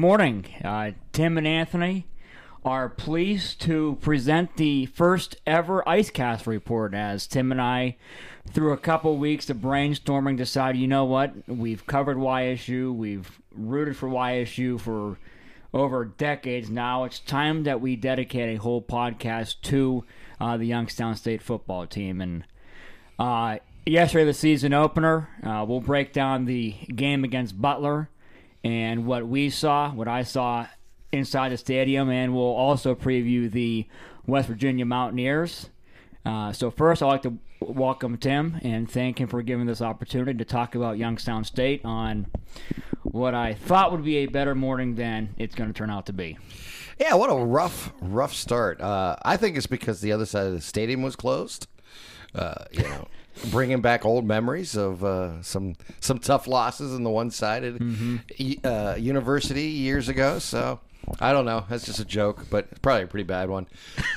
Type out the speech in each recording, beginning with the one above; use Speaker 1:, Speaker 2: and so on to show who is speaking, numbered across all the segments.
Speaker 1: morning. Uh, Tim and Anthony are pleased to present the first ever IceCast report as Tim and I, through a couple weeks of brainstorming, decided, you know what, we've covered YSU, we've rooted for YSU for over decades now. It's time that we dedicate a whole podcast to uh, the Youngstown State football team. And uh, yesterday, the season opener, uh, we'll break down the game against Butler and what we saw, what I saw inside the stadium, and we'll also preview the West Virginia Mountaineers. Uh, so first, I'd like to welcome Tim and thank him for giving this opportunity to talk about Youngstown State on what I thought would be a better morning than it's going to turn out to be.
Speaker 2: Yeah, what a rough, rough start. Uh, I think it's because the other side of the stadium was closed. Uh, you know, bringing back old memories of uh, some some tough losses in the one-sided mm-hmm. uh, university years ago. So I don't know. That's just a joke, but it's probably a pretty bad one.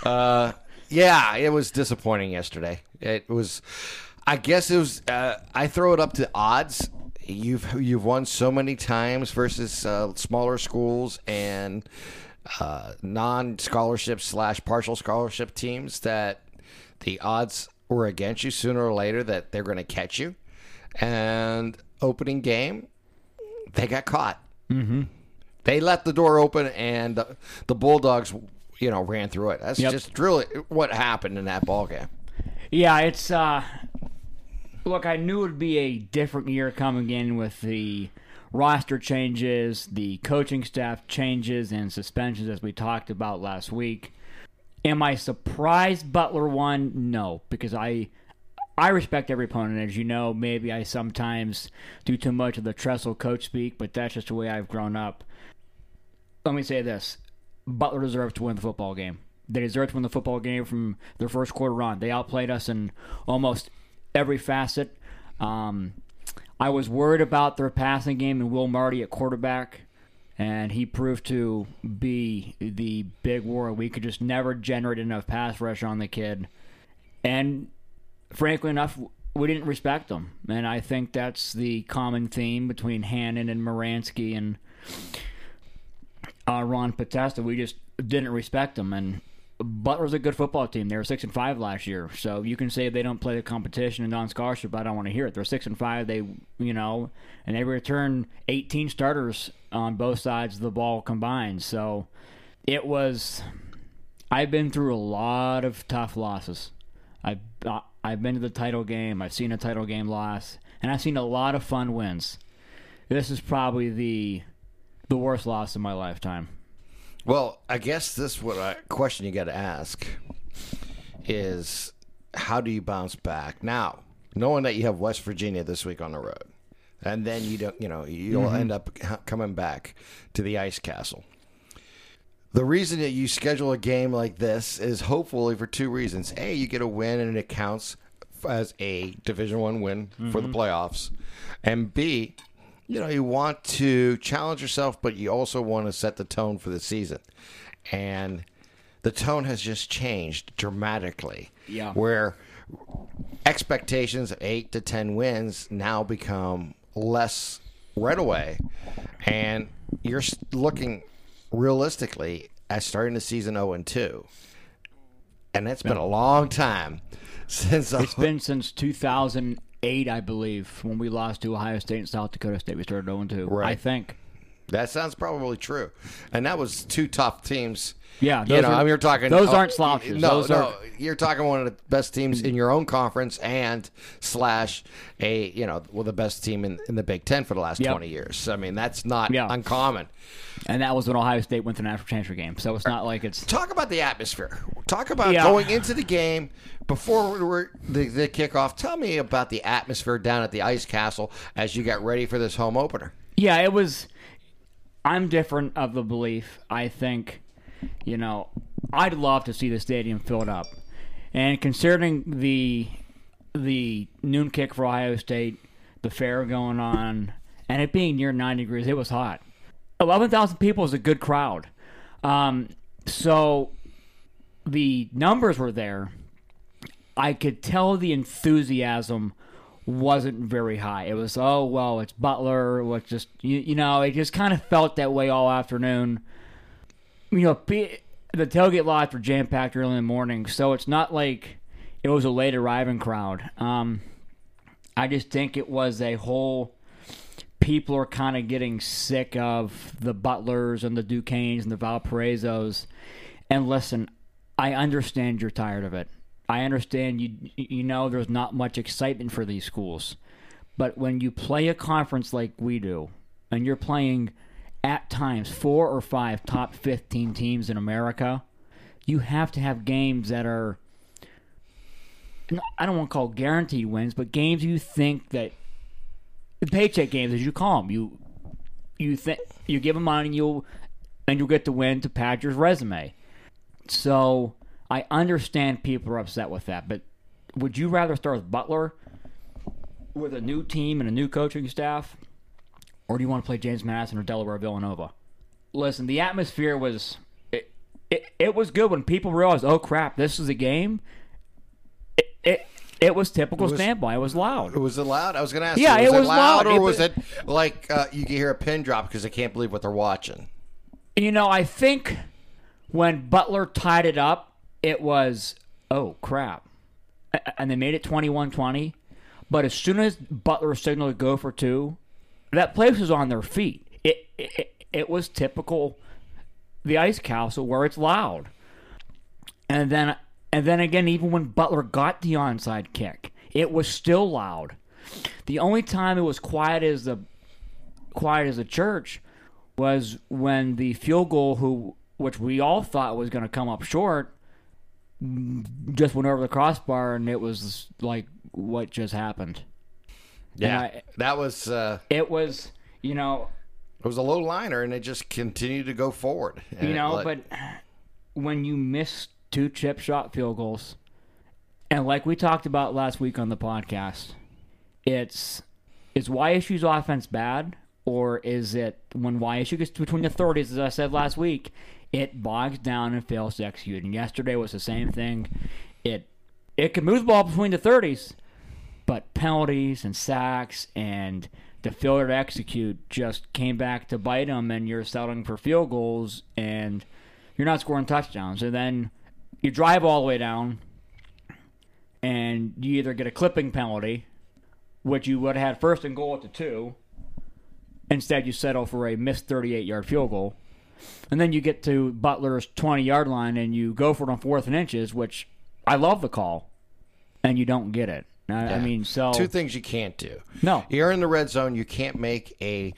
Speaker 2: Uh, yeah, it was disappointing yesterday. It was. I guess it was. Uh, I throw it up to odds. You've you've won so many times versus uh, smaller schools and uh, non scholarship slash partial scholarship teams that the odds were against you sooner or later that they're going to catch you. And opening game, they got caught. Mm-hmm. They left the door open, and the, the Bulldogs, you know, ran through it. That's
Speaker 1: Yep.
Speaker 2: just really what happened in that ball game.
Speaker 1: Yeah, it's uh look, I knew it would be a different year coming in with the roster changes, the coaching staff changes and suspensions as we talked about last week. Am I surprised Butler won? No, because I I respect every opponent. As you know, maybe I sometimes do too much of the Tressel coach speak, but that's just the way I've grown up. Let me say this. Butler deserves to win the football game. They deserve to win the football game from their first quarter on. They outplayed us in almost every facet. Um, I was worried about their passing game and Will Marty at quarterback, and he proved to be the big war. We could just never generate enough pass rush on the kid. And frankly enough, we didn't respect him. And I think that's the common theme between Hannon and Moransky and uh, Ron Potesta. We just didn't respect them. And Butler's a good football team. They were six and five last year, so you can say they don't play the competition and non scholarship. But I don't want to hear it. They're six and five. They, you know, and they return 18 starters on both sides of the ball combined. So it was. I've been through a lot of tough losses. I've I've been to the title game. I've seen a title game loss, and I've seen a lot of fun wins. This is probably the the worst loss of my lifetime.
Speaker 2: Well, I guess this what I, question you got to ask is how do you bounce back now, knowing that you have West Virginia this week on the road, and then you don't, you know, you'll mm-hmm. end up coming back to the Ice Castle. The reason that you schedule a game like this is hopefully for two reasons: a, you get a win and it counts as a Division One win for the mm-hmm. playoffs, and b, you know, you want to challenge yourself, but you also want to set the tone for the season. And the tone has just changed dramatically.
Speaker 1: Yeah.
Speaker 2: Where expectations of eight to 10 wins now become less right away. And you're looking realistically at starting the season 0 and 2. And that's been a long time since
Speaker 1: It's been since 2008, I believe, when we lost to Ohio State and South Dakota State. We started 0 2.
Speaker 2: Right.
Speaker 1: I think.
Speaker 2: That sounds probably true, and that was two top teams.
Speaker 1: Yeah,
Speaker 2: you know,
Speaker 1: are,
Speaker 2: I mean, you're talking.
Speaker 1: those
Speaker 2: oh,
Speaker 1: aren't slouches.
Speaker 2: No,
Speaker 1: Those
Speaker 2: no,
Speaker 1: are-
Speaker 2: you're talking one of the best teams in your own conference, and slash a you know, well, the best team in, in the Big Ten for the last
Speaker 1: Yep.
Speaker 2: twenty years. I mean, that's not
Speaker 1: Yeah.
Speaker 2: uncommon.
Speaker 1: And that was when Ohio State went to the national championship game. So it's not like it's.
Speaker 2: Talk about the atmosphere. Talk about
Speaker 1: Yeah.
Speaker 2: going into the game before the, the kickoff. Tell me about the atmosphere down at the Ice Castle as you got ready for this home opener.
Speaker 1: Yeah, it was. I'm different of the belief. I think, you know, I'd love to see the stadium filled up, and considering the the noon kick for Ohio State, the fair going on, and it being near 90 degrees, it was hot. 11,000 people is a good crowd. Um, so the numbers were there. I could tell the enthusiasm wasn't very high. It was oh well, it's Butler. What just you, you know, it just kind of felt that way all afternoon. You know, the tailgate lots were jam packed early in the morning, so it's not like it was a late arriving crowd. Um, I just think it was a whole. People are kind of getting sick of the Butlers and the Duquesnes and the Valparaisos. And listen, I understand you're tired of it. I understand you you know there's not much excitement for these schools. But when you play a conference like we do and you're playing at times four or five top 15 teams in America, you have to have games that are I don't want to call guaranteed wins, but games you think that the paycheck games as you call them, you you think you give them money and you'll and you'll get the win to pad your resume. So I understand people are upset with that, but would you rather start with Butler with a new team and a new coaching staff, or do you want to play James Madison or Delaware Villanova? Listen, the atmosphere was it, it, it was good when people realized, oh crap, this is a game. It it, it was typical
Speaker 2: was-
Speaker 1: standby. It was loud.
Speaker 2: It Was it loud? I was going to ask.
Speaker 1: Yeah,
Speaker 2: you, was
Speaker 1: it was
Speaker 2: loud,
Speaker 1: loud.
Speaker 2: or
Speaker 1: It-
Speaker 2: was it like uh, you can hear a pin drop because they can't believe what they're watching?
Speaker 1: You know, I think when Butler tied it up, it was, oh, crap. And they made it 21 20. But as soon as Butler signaled to go for two, that place was on their feet. It, it, it was typical the Ice Castle where it's loud. And then and then again, even when Butler got the onside kick, it was still loud. The only time it was quiet as the quiet as a church was when the field goal, who which we all thought was going to come up short, just went over the crossbar, and it was like what just happened.
Speaker 2: Yeah,
Speaker 1: I-
Speaker 2: that was uh,
Speaker 1: It was, you know,
Speaker 2: it was a low liner, and it just continued to go forward.
Speaker 1: You know,
Speaker 2: let-
Speaker 1: but when you miss two chip shot field goals, and like we talked about last week on the podcast, it's is YSU's offense bad, or is it when YSU gets between the thirties, as I said last week, it bogs down and fails to execute. And yesterday was the same thing. It it can move the ball between the thirties, but penalties and sacks and the failure to execute just came back to bite them, and you're settling for field goals, and you're not scoring touchdowns. And then you drive all the way down, and you either get a clipping penalty, which you would have had first and goal at the two. Instead, you settle for a missed 38 yard field goal. And then you get to Butler's 20 yard line and you go for it on fourth and inches, which I love the call, and you don't get it. I, I mean, so.
Speaker 2: two things you can't do.
Speaker 1: No.
Speaker 2: You're in the red zone. You can't make a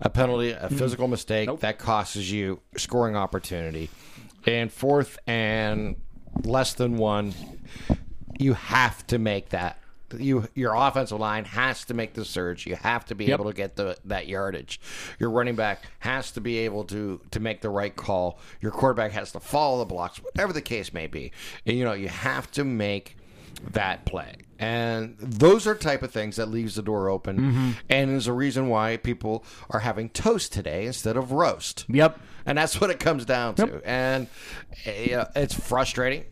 Speaker 2: a penalty, a physical mistake
Speaker 1: Nope.
Speaker 2: that costs you scoring opportunity. And fourth and less than one, you have to make that. You your offensive line has to make the surge. You have to be
Speaker 1: Yep.
Speaker 2: able to get the that yardage. Your running back has to be able to to make the right call. Your quarterback has to follow the blocks, whatever the case may be. And, you know, you have to make that play. And those are type of things that leaves the door open
Speaker 1: Mm-hmm.
Speaker 2: and is a reason why people are having toast today instead of roast.
Speaker 1: Yep.
Speaker 2: And that's what it comes down to. And uh, it's frustrating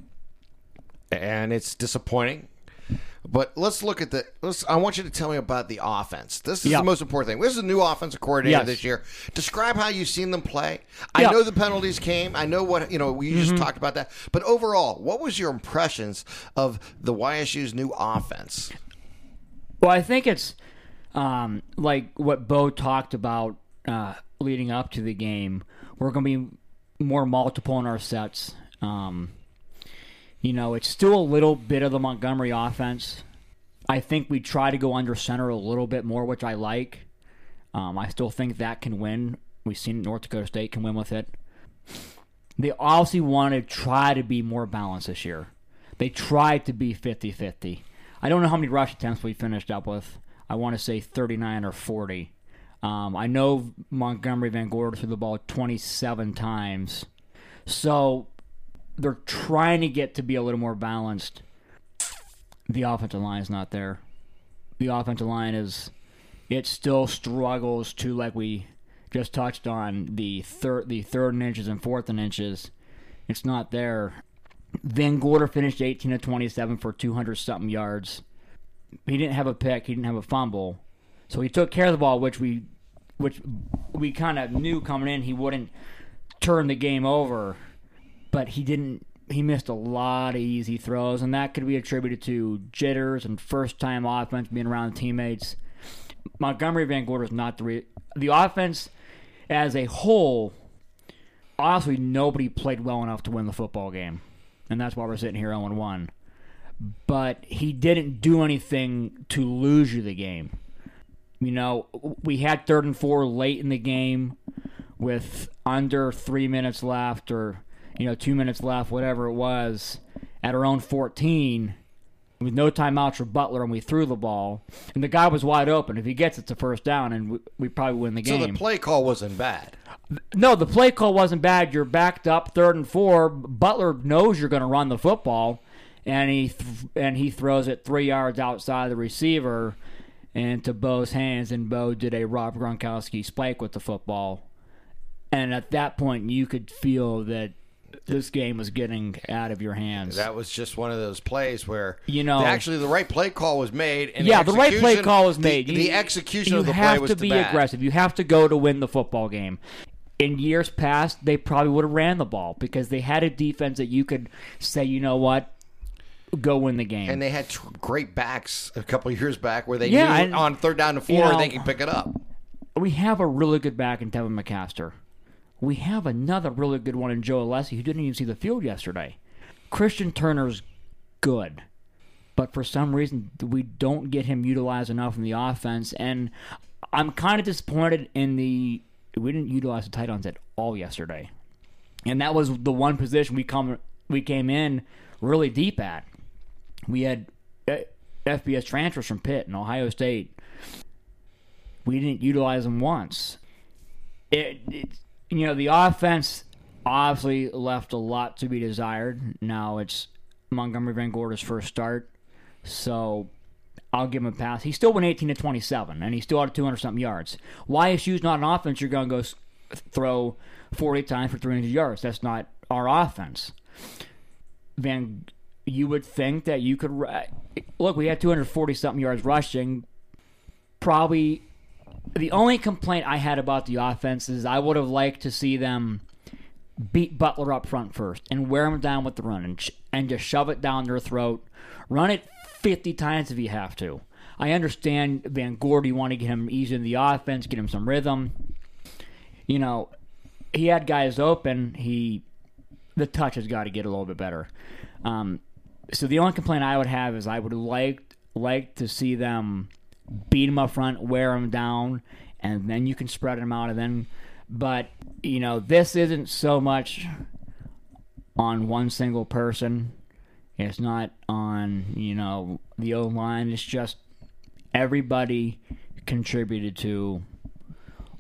Speaker 2: and it's disappointing. But let's look at the. Let's, I want you to tell me about the offense. This is
Speaker 1: Yeah.
Speaker 2: the most important thing. This is a new offensive coordinator
Speaker 1: Yes.
Speaker 2: this year. Describe how you've seen them play. I
Speaker 1: Yeah.
Speaker 2: know the penalties came. I know what you know. We just talked about that. But overall, what was your impressions of the YSU's new offense?
Speaker 1: Well, I think it's um, like what Bo talked about uh, leading up to the game. We're going to be more multiple in our sets. Um, you know, it's still a little bit of the Montgomery offense. I think we try to go under center a little bit more, which I like. Um, I still think that can win. We've seen North Dakota State can win with it. They obviously want to try to be more balanced this year. They tried to be 50 50. I don't know how many rush attempts we finished up with. I want to say 39 or 40. Um, I know Montgomery Van Gorder threw the ball 27 times. So they're trying to get to be a little more balanced. The offensive line is not there. The offensive line is it still struggles to like we just touched on the third the third and inches and fourth and inches. It's not there. Van Gorder finished 18 to 27 for 200 something yards. he didn't have a pick, he didn't have a fumble, so he took care of the ball, which we which we kind of knew coming in he wouldn't turn the game over, but he didn't. He missed a lot of easy throws, and that could be attributed to jitters and first time offense being around teammates. Montgomery Van Gorder is not the re- the offense as a whole. Honestly, nobody played well enough to win the football game, and that's why we're sitting here 0 1. But he didn't do anything to lose you the game. You know, we had third and four late in the game with under three minutes left, or you know, two minutes left, whatever it was, at our own 14 with no timeouts for Butler, and we threw the ball, and the guy was wide open. If he gets it to first down, and we, we probably win the game.
Speaker 2: So the play call wasn't bad.
Speaker 1: No, the play call wasn't bad. You're backed up, third and four. Butler knows you're going to run the football, and he th- and he throws it three yards outside the receiver, into Bo's hands, and Bo did a Rob Gronkowski spike with the football, and at that point you could feel that this game was getting out of your hands.
Speaker 2: That was just one of those plays where
Speaker 1: You know-
Speaker 2: actually the right play call was made. And
Speaker 1: yeah, the right play call was
Speaker 2: the-
Speaker 1: made.
Speaker 2: The,
Speaker 1: You-
Speaker 2: execution
Speaker 1: you
Speaker 2: of the play was You have
Speaker 1: to be
Speaker 2: bad.
Speaker 1: aggressive. You have to go to win the football game. In years past, they probably would have ran the ball because they had a defense that you could say, you know what, go win the game.
Speaker 2: And they had tr- great backs a couple of years back where they
Speaker 1: Yeah,
Speaker 2: knew
Speaker 1: and,
Speaker 2: on third down to
Speaker 1: you
Speaker 2: four
Speaker 1: know,
Speaker 2: they can pick it up.
Speaker 1: we have a really good back in Tevin McCaster. We have another really good one in Joe Alessi who didn't even see the field yesterday. Christian Turner's good, but for some reason we don't get him utilized enough in the offense, and I'm kind of disappointed in the we didn't utilize the tight ends at all yesterday, and that was the one position we come we came in really deep at. We had uh, FBS transfers from Pitt and Ohio State. We didn't utilize them once. It, you know the offense obviously left a lot to be desired. Now it's Montgomery Van Gorder's first start, so I'll give him a pass. He still went 18 to 27, and he still had 200 something yards. Why YSU's not an offense you're going to go throw 40 times for 300 yards. That's not our offense. Van, you would think that you could uh, look. We had 240 something yards rushing. Probably the only complaint I had about the offense is I would have liked to see them beat Butler up front first and wear him down with the run and, sh- and just shove it down their throat. Run it 50 times if you have to. I understand Van Gordy, you want to get him easy in the offense, get him some rhythm. You know, he had guys open. He the touch has got to get a little bit better. Um, so the only complaint I would have is I would like like to see them beat him up front, wear him down, and then you can spread him out. And then, but you know, this isn't so much on one single person. It's not on you know the O line. It's just everybody contributed to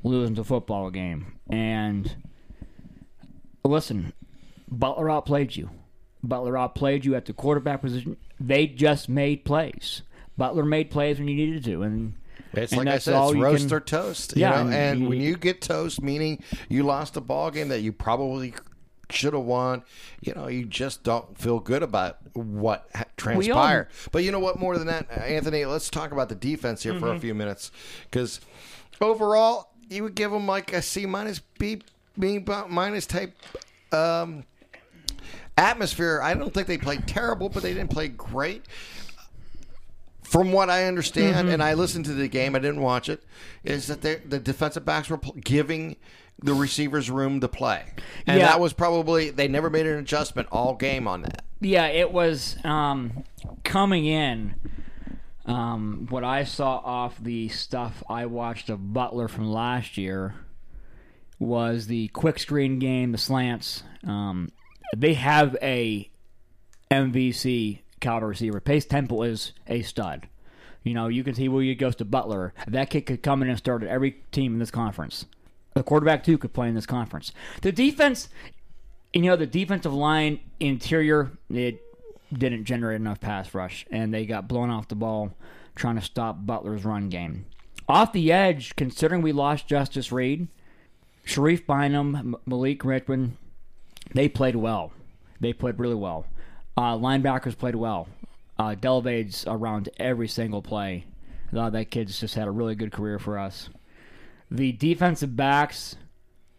Speaker 1: losing the football game. And listen, Butler outplayed you. Butler outplayed you at the quarterback position. They just made plays. Butler made plays when you needed to, and
Speaker 2: It's
Speaker 1: and
Speaker 2: like I said, it's
Speaker 1: you
Speaker 2: roast
Speaker 1: can-
Speaker 2: or toast.
Speaker 1: Yeah,
Speaker 2: know?
Speaker 1: and
Speaker 2: and,
Speaker 1: you-
Speaker 2: when you get toast, meaning you lost a ball game that you probably should have won, you know, you just don't feel good about what ha- transpired. But you know what? More than that, Anthony, let's talk about the defense here
Speaker 1: Mm-hmm.
Speaker 2: for a few minutes because overall, you would give them like a C minus B, B minus type. Um, atmosphere. I don't think they played terrible, but they didn't play great. From what I understand,
Speaker 1: Mm-hmm.
Speaker 2: and I listened to the game, I didn't watch it, is that they- the defensive backs were pl- giving the receivers room to play, and
Speaker 1: Yeah.
Speaker 2: that was probably they never made an adjustment all game on that.
Speaker 1: Yeah, it was um, coming in. Um, what I saw off the stuff I watched of Butler from last year was the quick screen game, the slants. Um, they have a MVC caliber receiver. Pace Temple is a stud. You know, you can see where he goes to Butler. That kid could come in and start at every team in this conference. The quarterback too could play in this conference. The defense, you know, the defensive line interior, it didn't generate enough pass rush, and they got blown off the ball trying to stop Butler's run game. Off the edge, considering we lost Justice Reed, Sharif Bynum, Malik Richmond, they played well. They played really well. Uh, linebackers played well. uh, Dellovade's around every single play. Thought that kid's just had a really good career for us. The defensive backs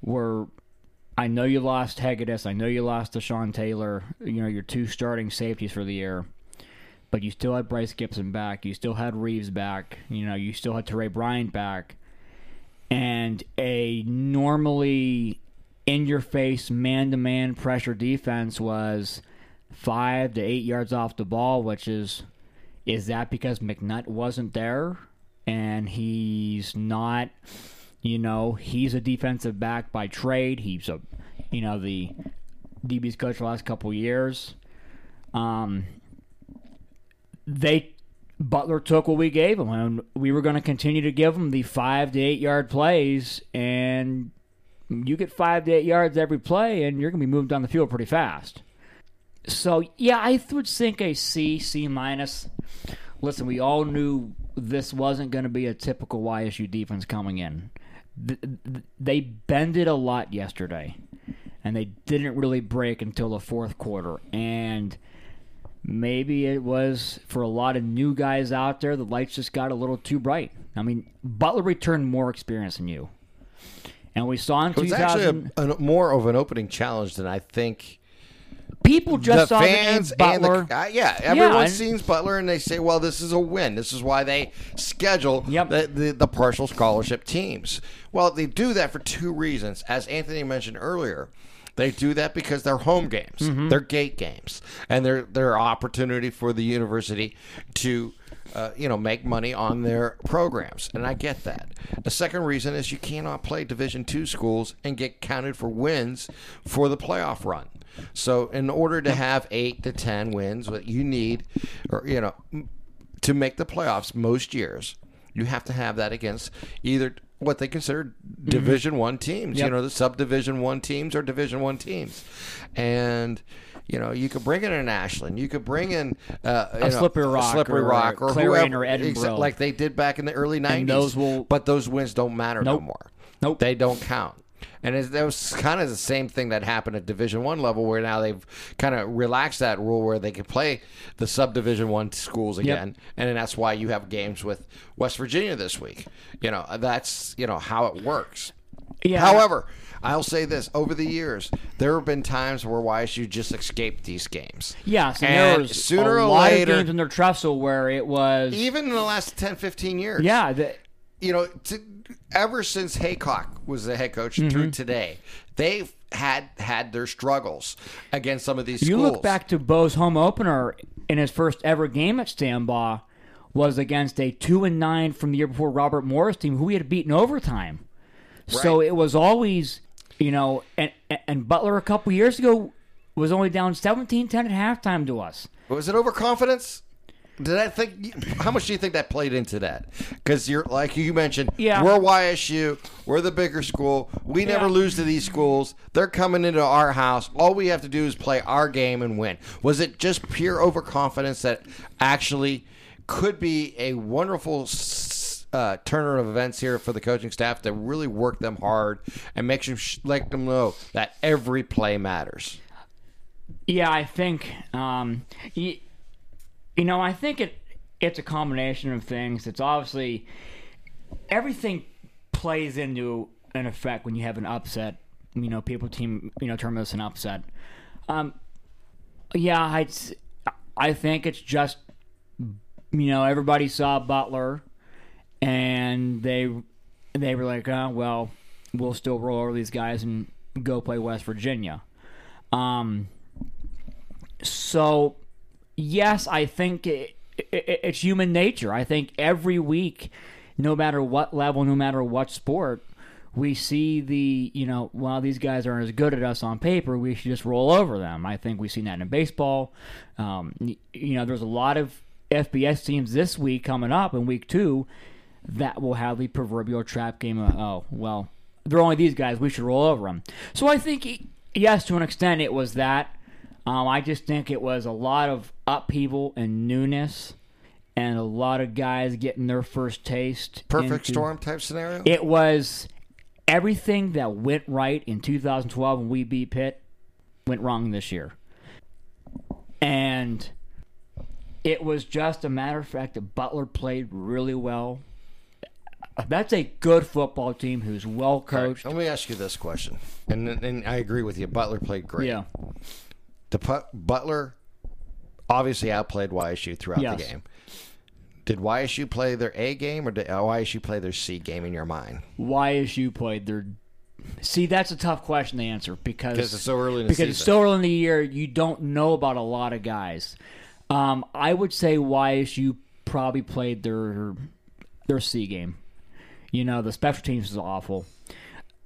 Speaker 1: were. I know you lost Hegedus. I know you lost Deshaun Taylor. You know your two starting safeties for the year, but you still had Bryce Gibson back. You still had Reeves back. You know you still had Teray Bryant back, and a normally in your face man to man pressure defense was five to eight yards off the ball, which is is that because McNutt wasn't there and he's not you know, he's a defensive back by trade. He's a you know, the DB's coach the last couple years. Um they Butler took what we gave him, and we were going to continue to give him the five to eight yard plays, and you get five to eight yards every play, and you're going to be moving down the field pretty fast. So yeah, I would think a C, C minus. Listen, we all knew this wasn't going to be a typical YSU defense coming in. They bended a lot yesterday, and they didn't really break until the fourth quarter. And maybe it was for a lot of new guys out there, the lights just got a little too bright. I mean, Butler returned more experience than you. And we saw in
Speaker 2: It was
Speaker 1: 2000,
Speaker 2: actually a, a, more of an opening challenge than I think
Speaker 1: people just
Speaker 2: the
Speaker 1: saw
Speaker 2: fans
Speaker 1: the name
Speaker 2: and
Speaker 1: Butler.
Speaker 2: the uh, yeah everyone
Speaker 1: and-
Speaker 2: sees Butler and they say, well, this is a win. This is why they schedule
Speaker 1: Yep.
Speaker 2: the, the the partial scholarship teams. Well, they do that for two reasons, as Anthony mentioned earlier. They do that because they're home games,
Speaker 1: Mm-hmm.
Speaker 2: they're gate games, and they're they're opportunity for the university to. Uh, you know, make money on their programs, and I get that. The second reason is you cannot play Division two schools and get counted for wins for the playoff run. So, in order to have eight to ten wins, what you need, or you know, to make the playoffs most years, you have to have that against either what they consider Division One teams. You know, the subdivision one teams or Division One teams, and you know, you could bring in an Ashland, you could bring in uh, you know,
Speaker 1: Slippery
Speaker 2: a
Speaker 1: Rock
Speaker 2: Slippery
Speaker 1: or
Speaker 2: Rock, or
Speaker 1: Clarion
Speaker 2: whoever,
Speaker 1: or
Speaker 2: Edinboro. like they did back in the early '90s.
Speaker 1: those will-
Speaker 2: but those wins don't matter no more.
Speaker 1: Nope.
Speaker 2: They don't count. And it, that was kind of the same thing that happened at Division One level, where now they've kind of relaxed that rule, where they can play the subdivision one schools again, and then that's why you have games with West Virginia this week. You know, that's you know how it works.
Speaker 1: Yeah.
Speaker 2: However, I'll say this: over the years, there have been times where YSU just escaped these games.
Speaker 1: Yes, and,
Speaker 2: And sooner
Speaker 1: a
Speaker 2: or
Speaker 1: lot
Speaker 2: later-
Speaker 1: of games in their Tressel where it was
Speaker 2: Even in the last 10, 15 years.
Speaker 1: yeah. The,
Speaker 2: you know, to, ever since Heacock was the head coach
Speaker 1: Mm-hmm.
Speaker 2: through today, they've had had their struggles against some of these
Speaker 1: you
Speaker 2: schools.
Speaker 1: look back to Bo's home opener in his first ever game at Stambaugh was against a two and nine from the year before Robert Morris team who he had beaten overtime. So it was always you know and and Butler a couple years ago was only down 17-10 at halftime to us.
Speaker 2: was it overconfidence? Did I think? How much do you think that played into that? Because you're like you mentioned,
Speaker 1: Yeah.
Speaker 2: we're YSU, we're the bigger school. We never
Speaker 1: Yeah.
Speaker 2: lose to these schools. They're coming into our house. All we have to do is play our game and win. Was it just pure overconfidence that actually could be a wonderful uh, turner of events here for the coaching staff to really work them hard and make sure let them know that every play matters.
Speaker 1: Yeah, I think um, you, you know, I think it it's a combination of things. It's obviously everything plays into an effect when you have an upset. You know, people team you know term this an upset. Um, yeah, I I think it's just you know everybody saw Butler and they they were like, oh well, we'll still roll over these guys and go play West Virginia. Um, so, yes, I think it, it, it's human nature. I think every week, no matter what level, no matter what sport, we see the, you know, while these guys aren't as good at us on paper. We should just roll over them. I think we've seen that in baseball. Um, you know, there's a lot of FBS teams this week coming up in week two that will have the proverbial trap game of, oh, well, they're only these guys. We should roll over them. So I think, yes, to an extent, it was that. Um, I just think it was a lot of upheaval and newness, and a lot of guys getting their first taste.
Speaker 2: Perfect
Speaker 1: into-
Speaker 2: storm type scenario.
Speaker 1: It was everything that went right in 2012 when we beat Pitt went wrong this year, and It was just a matter of fact that Butler played really well. That's a good football team who's well coached.
Speaker 2: Let me ask you this question, and and I agree with you. Butler played great.
Speaker 1: Yeah.
Speaker 2: The Butler obviously outplayed YSU throughout
Speaker 1: Yes.
Speaker 2: the game. Did YSU play their A game or did YSU play their C game in your mind?
Speaker 1: YSU played their. See, that's a tough question to answer because
Speaker 2: 'Cause it's so early in the
Speaker 1: because it's so early in the year. You don't know about a lot of guys. Um, I would say YSU probably played their their C game. You know, the special teams was awful.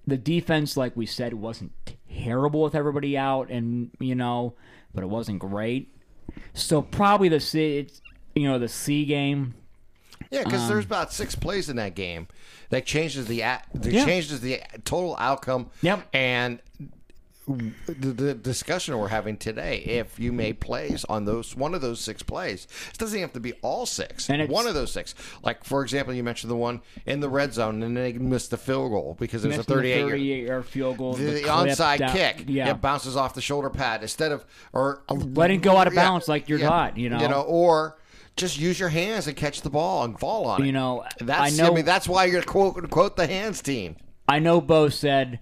Speaker 1: The defense, like we said, wasn't terrible with everybody out, and you know, but it wasn't great. So probably the C, it's, you know, the C game.
Speaker 2: Yeah, because
Speaker 1: Um,
Speaker 2: there's about six plays in that game that changes the that
Speaker 1: Yeah.
Speaker 2: changes the total outcome.
Speaker 1: Yep.
Speaker 2: And the, the discussion we're having today, if you made plays on those one of those six plays, it doesn't have to be all six.
Speaker 1: And
Speaker 2: one of those six, like for example, you mentioned the one in the red zone, and they missed the field goal because it was a
Speaker 1: missed the
Speaker 2: 38 yard
Speaker 1: 38 yard field goal.
Speaker 2: the,
Speaker 1: clip
Speaker 2: onside
Speaker 1: down-
Speaker 2: kick,
Speaker 1: yeah,
Speaker 2: it bounces off the shoulder pad instead of or
Speaker 1: letting go out of bounds like you're taught, you know.
Speaker 2: you know, or just use your hands and catch the ball and fall on it.
Speaker 1: You know,
Speaker 2: that's
Speaker 1: I know-
Speaker 2: mean, that's why you're quote quote the hands team.
Speaker 1: I know Bo said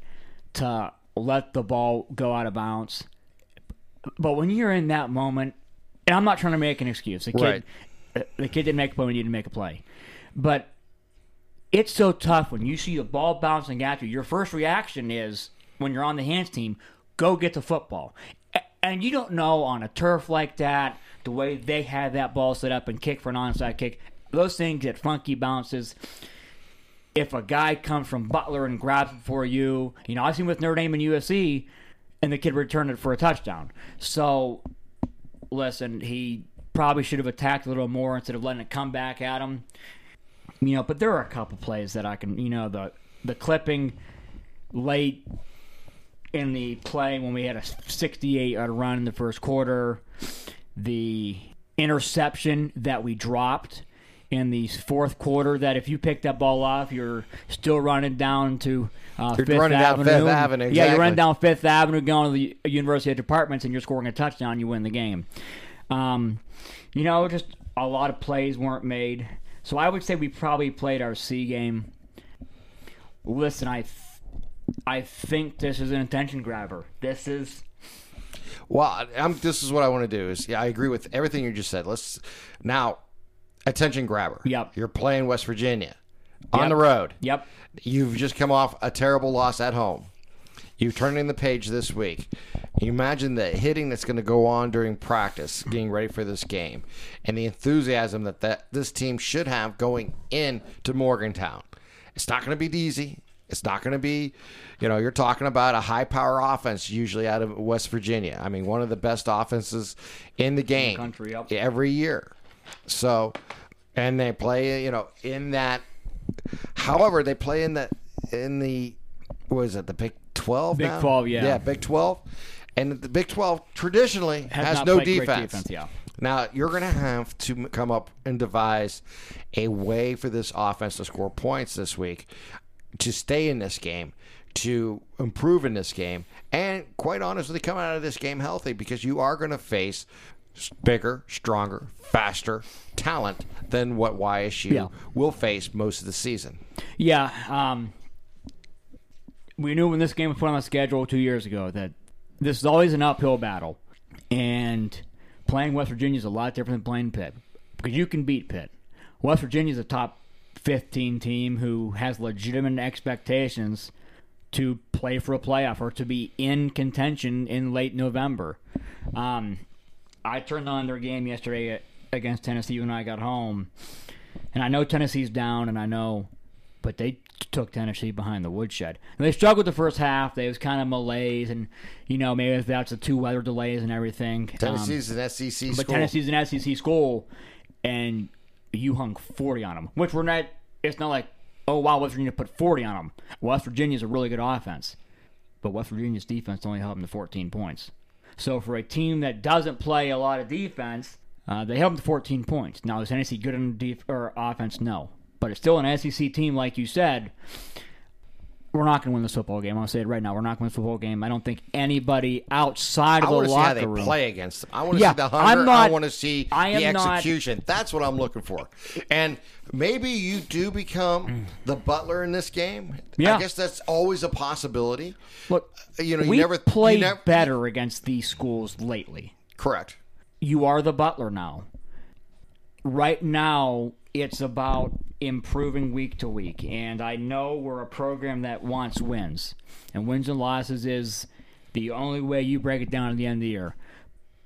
Speaker 1: to let the ball go out of bounds, but when you're in that moment, and I'm not trying to make an excuse. The kid,
Speaker 2: Right.
Speaker 1: the kid didn't make a play. We need to make a play, but it's so tough when you see the ball bouncing at you. Your first reaction is when you're on the hands team, go get the football. And you don't know on a turf like that, the way they had that ball set up and kick for an onside kick, those things get funky bounces if a guy comes from Butler and grabs it for you, you know, I've seen with Notre Dame and USC, and the kid returned it for a touchdown. So, listen, he probably should have attacked a little more instead of letting it come back at him. You know, but there are a couple plays that I can, you know, the the clipping late in the play when we had a 68 yard run in the first quarter, the interception that we dropped in the fourth quarter. That if you pick that ball off, you're still running down to uh,
Speaker 2: You're
Speaker 1: Fifth
Speaker 2: running down
Speaker 1: Avenue.
Speaker 2: Fifth Avenue,
Speaker 1: Yeah, you're running down Fifth Avenue, going to the University of Departments, and you're scoring a touchdown. You win the game. Um, you know, just a lot of plays weren't made. So I would say we probably played our C game. Listen, I, th- I think this is an attention grabber. This is
Speaker 2: Well, I'm, this is what I want to do. Is yeah, I agree with everything you just said. Let's now attention grabber.
Speaker 1: Yep.
Speaker 2: You're playing West Virginia on
Speaker 1: Yep.
Speaker 2: the road.
Speaker 1: yep.
Speaker 2: You've just come off a terrible loss at home. You're turning the page this week. You imagine the hitting that's going to go on during practice, getting ready for this game, and the enthusiasm that, that this team should have going into Morgantown. It's not going to be easy. It's not going to be, you know, you're talking about a high power offense usually out of West Virginia. I mean, one of the best offenses in the game
Speaker 1: country, yep.
Speaker 2: every year. So, and they play, you know, in that. However, they play in the in the what is it the Big Twelve?
Speaker 1: Big
Speaker 2: now?
Speaker 1: 12, yeah.
Speaker 2: yeah, Big Twelve, and the Big Twelve traditionally has,
Speaker 1: Has
Speaker 2: no defense.
Speaker 1: defense, yeah.
Speaker 2: Now you're going to have to come up and devise a way for this offense to score points this week, to stay in this game, to improve in this game, and quite honestly, come out of this game healthy because you are going to face bigger, stronger, faster talent than what YSU
Speaker 1: Yeah.
Speaker 2: will face most of the season.
Speaker 1: Yeah, um, we knew when this game was put on the schedule two years ago that this is always an uphill battle, and playing West Virginia is a lot different than playing Pitt because you can beat Pitt. West Virginia is a top 15 team who has legitimate expectations to play for a playoff or to be in contention in late November. Um, I turned on their game yesterday against Tennessee when I got home, and I know Tennessee's down, and I know, but they took Tennessee behind the woodshed. And they struggled the first half. They was kind of malaise, and you know maybe that's the two weather delays and everything. Um,
Speaker 2: Tennessee's an SEC
Speaker 1: but
Speaker 2: school.
Speaker 1: Tennessee's an SEC school, and you hung forty on them, which we're not. It's not like oh wow, West Virginia put forty on them. West Virginia's a really good offense, but West Virginia's defense only held them to fourteen points. So for a team that doesn't play a lot of defense, uh, they held them to fourteen points. Now is Tennessee good on def- or offense? No, but it's still an SEC team, like you said. We're not going to win this football game. I'll say it right now. We're not going to win this football game. I don't think anybody outside of
Speaker 2: I
Speaker 1: the
Speaker 2: want to see how they
Speaker 1: room.
Speaker 2: play against them. I want to
Speaker 1: Yeah,
Speaker 2: see the
Speaker 1: I'm
Speaker 2: hunger. I want to see the
Speaker 1: am not-
Speaker 2: execution. That's what I'm looking for. And maybe you do become the butler in this game.
Speaker 1: Yeah.
Speaker 2: I guess that's always a possibility.
Speaker 1: Look, uh,
Speaker 2: You know, you
Speaker 1: we
Speaker 2: never
Speaker 1: played
Speaker 2: never-
Speaker 1: better against these schools lately.
Speaker 2: Correct.
Speaker 1: you are the butler now. Right now, it's about improving week to week. And I know we're a program that wants wins. And wins and losses is the only way you break it down at the end of the year.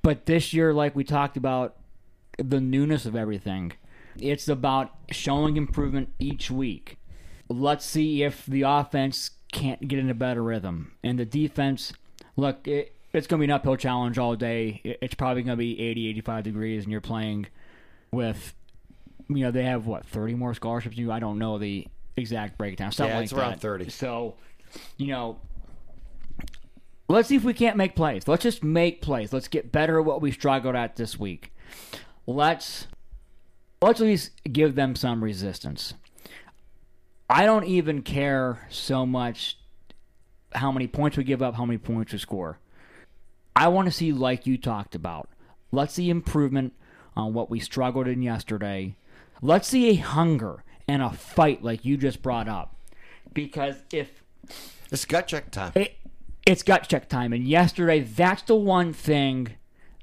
Speaker 1: But this year, like we talked about, the newness of everything, it's about showing improvement each week. Let's see if the offense can't get in a better rhythm. And the defense, look, it, it's going to be an uphill challenge all day. It- It's probably going to be 80, 85 degrees, and you're playing with, you know, they have what, 30 more scholarships you? I don't know the exact breakdown. Something
Speaker 2: Yeah,
Speaker 1: like
Speaker 2: it's around
Speaker 1: that.
Speaker 2: 30.
Speaker 1: So, you know, let's see if we can't make plays. Let's just make plays. Let's get better at what we struggled at this week. Let's let's at least give them some resistance. I don't even care so much how many points we give up, how many points we score. I want to see, like you talked about, let's see improvement on what we struggled in yesterday. Let's see a hunger and a fight like you just brought up. Because if
Speaker 2: It's gut check time.
Speaker 1: it, it's gut check time. And yesterday, that's the one thing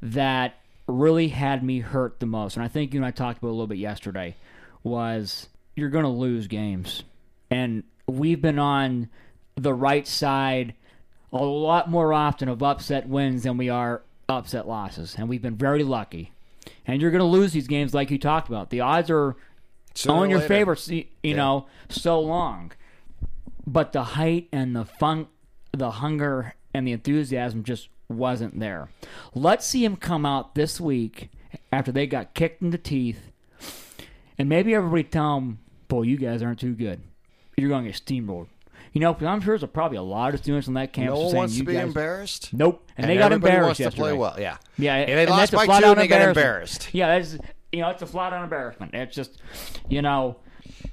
Speaker 1: that really had me hurt the most. And I think you and I talked about it a little bit yesterday was you're going to lose games. And we've been on the right side a lot more often of upset wins than we are upset losses. And we've been very lucky. And you're going to lose these games like you talked about. The odds are
Speaker 2: Sooner
Speaker 1: on
Speaker 2: or
Speaker 1: your
Speaker 2: later.
Speaker 1: favorites, you you know, so long. But the height and the fun, the hunger and the enthusiasm just wasn't there. Let's see him come out this week after they got kicked in the teeth, and maybe everybody tell him, "Boy, you guys aren't too good. You're going to get steamrolled." You know, I'm sure there's probably a lot of students on that campus
Speaker 2: No one
Speaker 1: saying,
Speaker 2: wants
Speaker 1: "You
Speaker 2: to be
Speaker 1: guys,
Speaker 2: embarrassed.
Speaker 1: Nope, and, they got embarrassed
Speaker 2: wants to
Speaker 1: yesterday.
Speaker 2: play well. Yeah.
Speaker 1: Yeah,
Speaker 2: And they
Speaker 1: and
Speaker 2: lost
Speaker 1: that's
Speaker 2: by
Speaker 1: flat
Speaker 2: two and they got embarrassed.
Speaker 1: Yeah, that's you know, it's a flat out embarrassment. It's just, you know,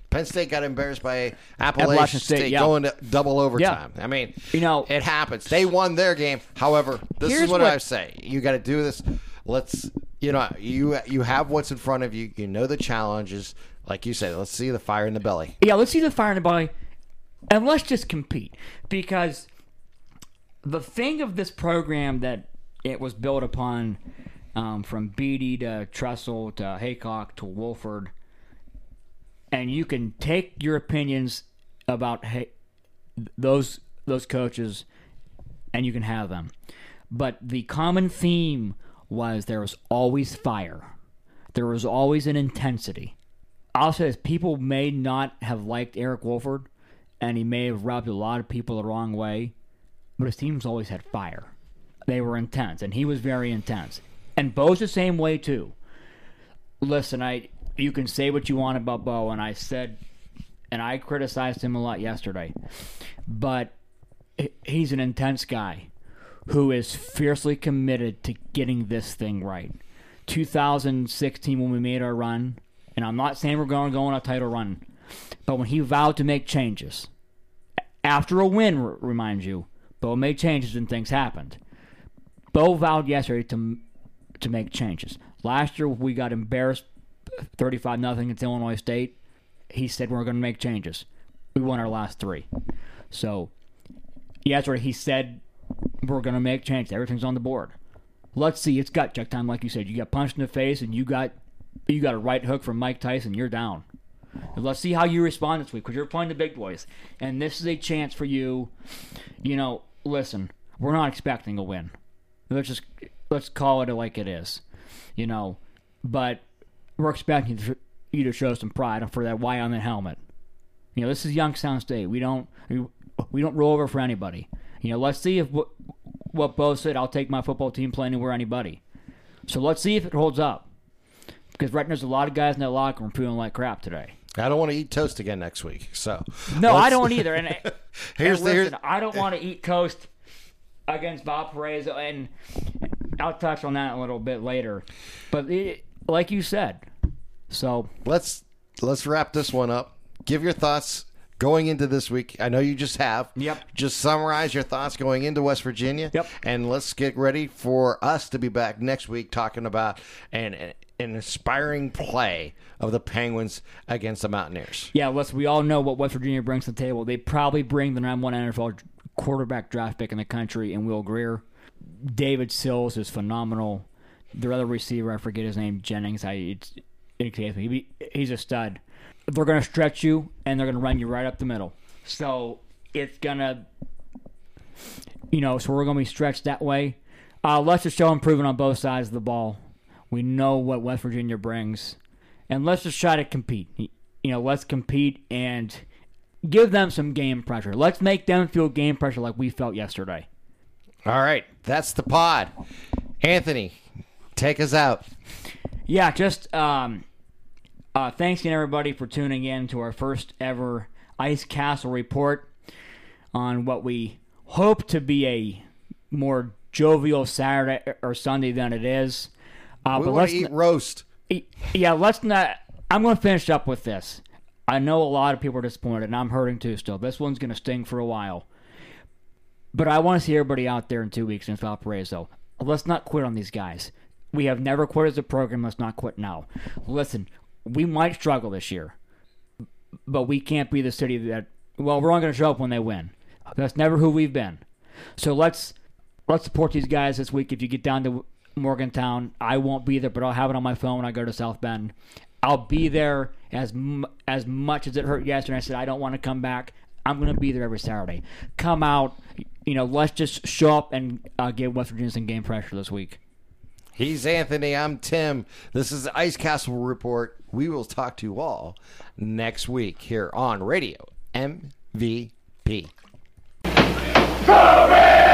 Speaker 2: Penn State got embarrassed by Appalachian,
Speaker 1: Appalachian
Speaker 2: State,
Speaker 1: State, yeah.
Speaker 2: going to double overtime. I mean,
Speaker 1: You know-
Speaker 2: it happens. They won their game. However, this is what,
Speaker 1: what-
Speaker 2: I say: you got to do this. Let's, you know, you you have what's in front of you. You know the challenges. Like you said, let's see the fire in the belly.
Speaker 1: yeah, let's see the fire in the belly, and let's just compete because the thing of this program that it was built upon, um, from Beatty to Tressel to Heacock to Wolford, and you can take your opinions about hey, those those coaches, and you can have them, but the common theme was there was always fire, there was always an intensity. I'll say this: people may not have liked Eric Wolford, and he may have rubbed a lot of people the wrong way, but his teams always had fire. They were intense, and he was very intense. And Bo's the same way too. Listen, I you can say what you want about Bo, and I said, and I criticized him a lot yesterday, but he's an intense guy who is fiercely committed to getting this thing right. 2016, when we made our run, and I'm not saying we're going to go on a title run, but when he vowed to make changes, after a win, r- remind you, Bo made changes and things happened. Bo vowed yesterday to to make changes. Last year we got embarrassed, thirty-five nothing against Illinois State. He said we're going to make changes. We won our last three. So, yesterday he said we're going to make changes. Everything's on the board. Let's see. It's gut check time, like you said. You got punched in the face, and you got you got a right hook from Mike Tyson. You're down. Let's see how you respond this week because you're playing the big boys, and this is a chance for you. You know, listen, we're not expecting a win. Let's just let's call it like it is. You know, but we're expecting you to show some pride for that Y on the helmet. You know, this is Youngstown State. We don't we, we don't roll over for anybody. You know, let's see if what what Bo said. I'll take my football team play anywhere, anybody. So let's see if it holds up. Because right now there's a lot of guys in that locker room feeling like crap today.
Speaker 2: I don't want to eat toast again next week. So
Speaker 1: No, I
Speaker 2: let's-
Speaker 1: don't either. And,
Speaker 2: Here's
Speaker 1: and
Speaker 2: the-
Speaker 1: listen, I don't want to eat toast against Bob Perez, and I'll touch on that a little bit later. But it, like you said, so
Speaker 2: let's let's wrap this one up. Give your thoughts going into this week. I know you just have.
Speaker 1: Yep.
Speaker 2: Just summarize your thoughts going into West Virginia.
Speaker 1: Yep.
Speaker 2: And let's get ready for us to be back next week talking about an, an inspiring play of the Penguins against the Mountaineers.
Speaker 1: Yeah, let's. We all know what West Virginia brings to the table. They probably bring the number one NFL quarterback draft pick in the country in Will Grier. David Sills is phenomenal. Their other receiver, I forget his name, Jennings. I it's, he's a stud. They're going to stretch you and they're going to run you right up the middle. So it's gonna, you know, so we're going to be stretched that way. Uh, let's just show improvement on both sides of the ball. We know what West Virginia brings, and let's just try to compete. You know, let's compete and give them some game pressure. Let's make them feel game pressure like we felt yesterday.
Speaker 2: All right, that's the pod. Anthony, take us out.
Speaker 1: Yeah, just um, uh, thanks again, everybody, for tuning in to our first ever Ice Castle report on what we hope to be a more jovial Saturday or Sunday than it is. Uh,
Speaker 2: We
Speaker 1: but let's
Speaker 2: to eat
Speaker 1: n-
Speaker 2: roast.
Speaker 1: yeah, let's not. I'm going to finish up with this. I know a lot of people are disappointed, and I'm hurting too. Still, this one's going to sting for a while. But I want to see everybody out there in two weeks against Valparaiso. Let's not quit on these guys. We have never quit as a program. Let's not quit now. Listen, we might struggle this year, but we can't be the city that. Well, we're only going to show up when they win. That's never who we've been. So let's let's support these guys this week. If you get down to Morgantown, I won't be there, but I'll have it on my phone when I go to South Bend. I'll be there as as much as it hurt yesterday. I said I don't want to come back. I'm going to be there every Saturday. Come out, you know. Let's just show up and uh, give West Virginia some game pressure this week.
Speaker 2: He's Anthony. I'm Tim. This is the Ice Castle Report. We will talk to you all next week here on Radio MVP.
Speaker 3: Courage!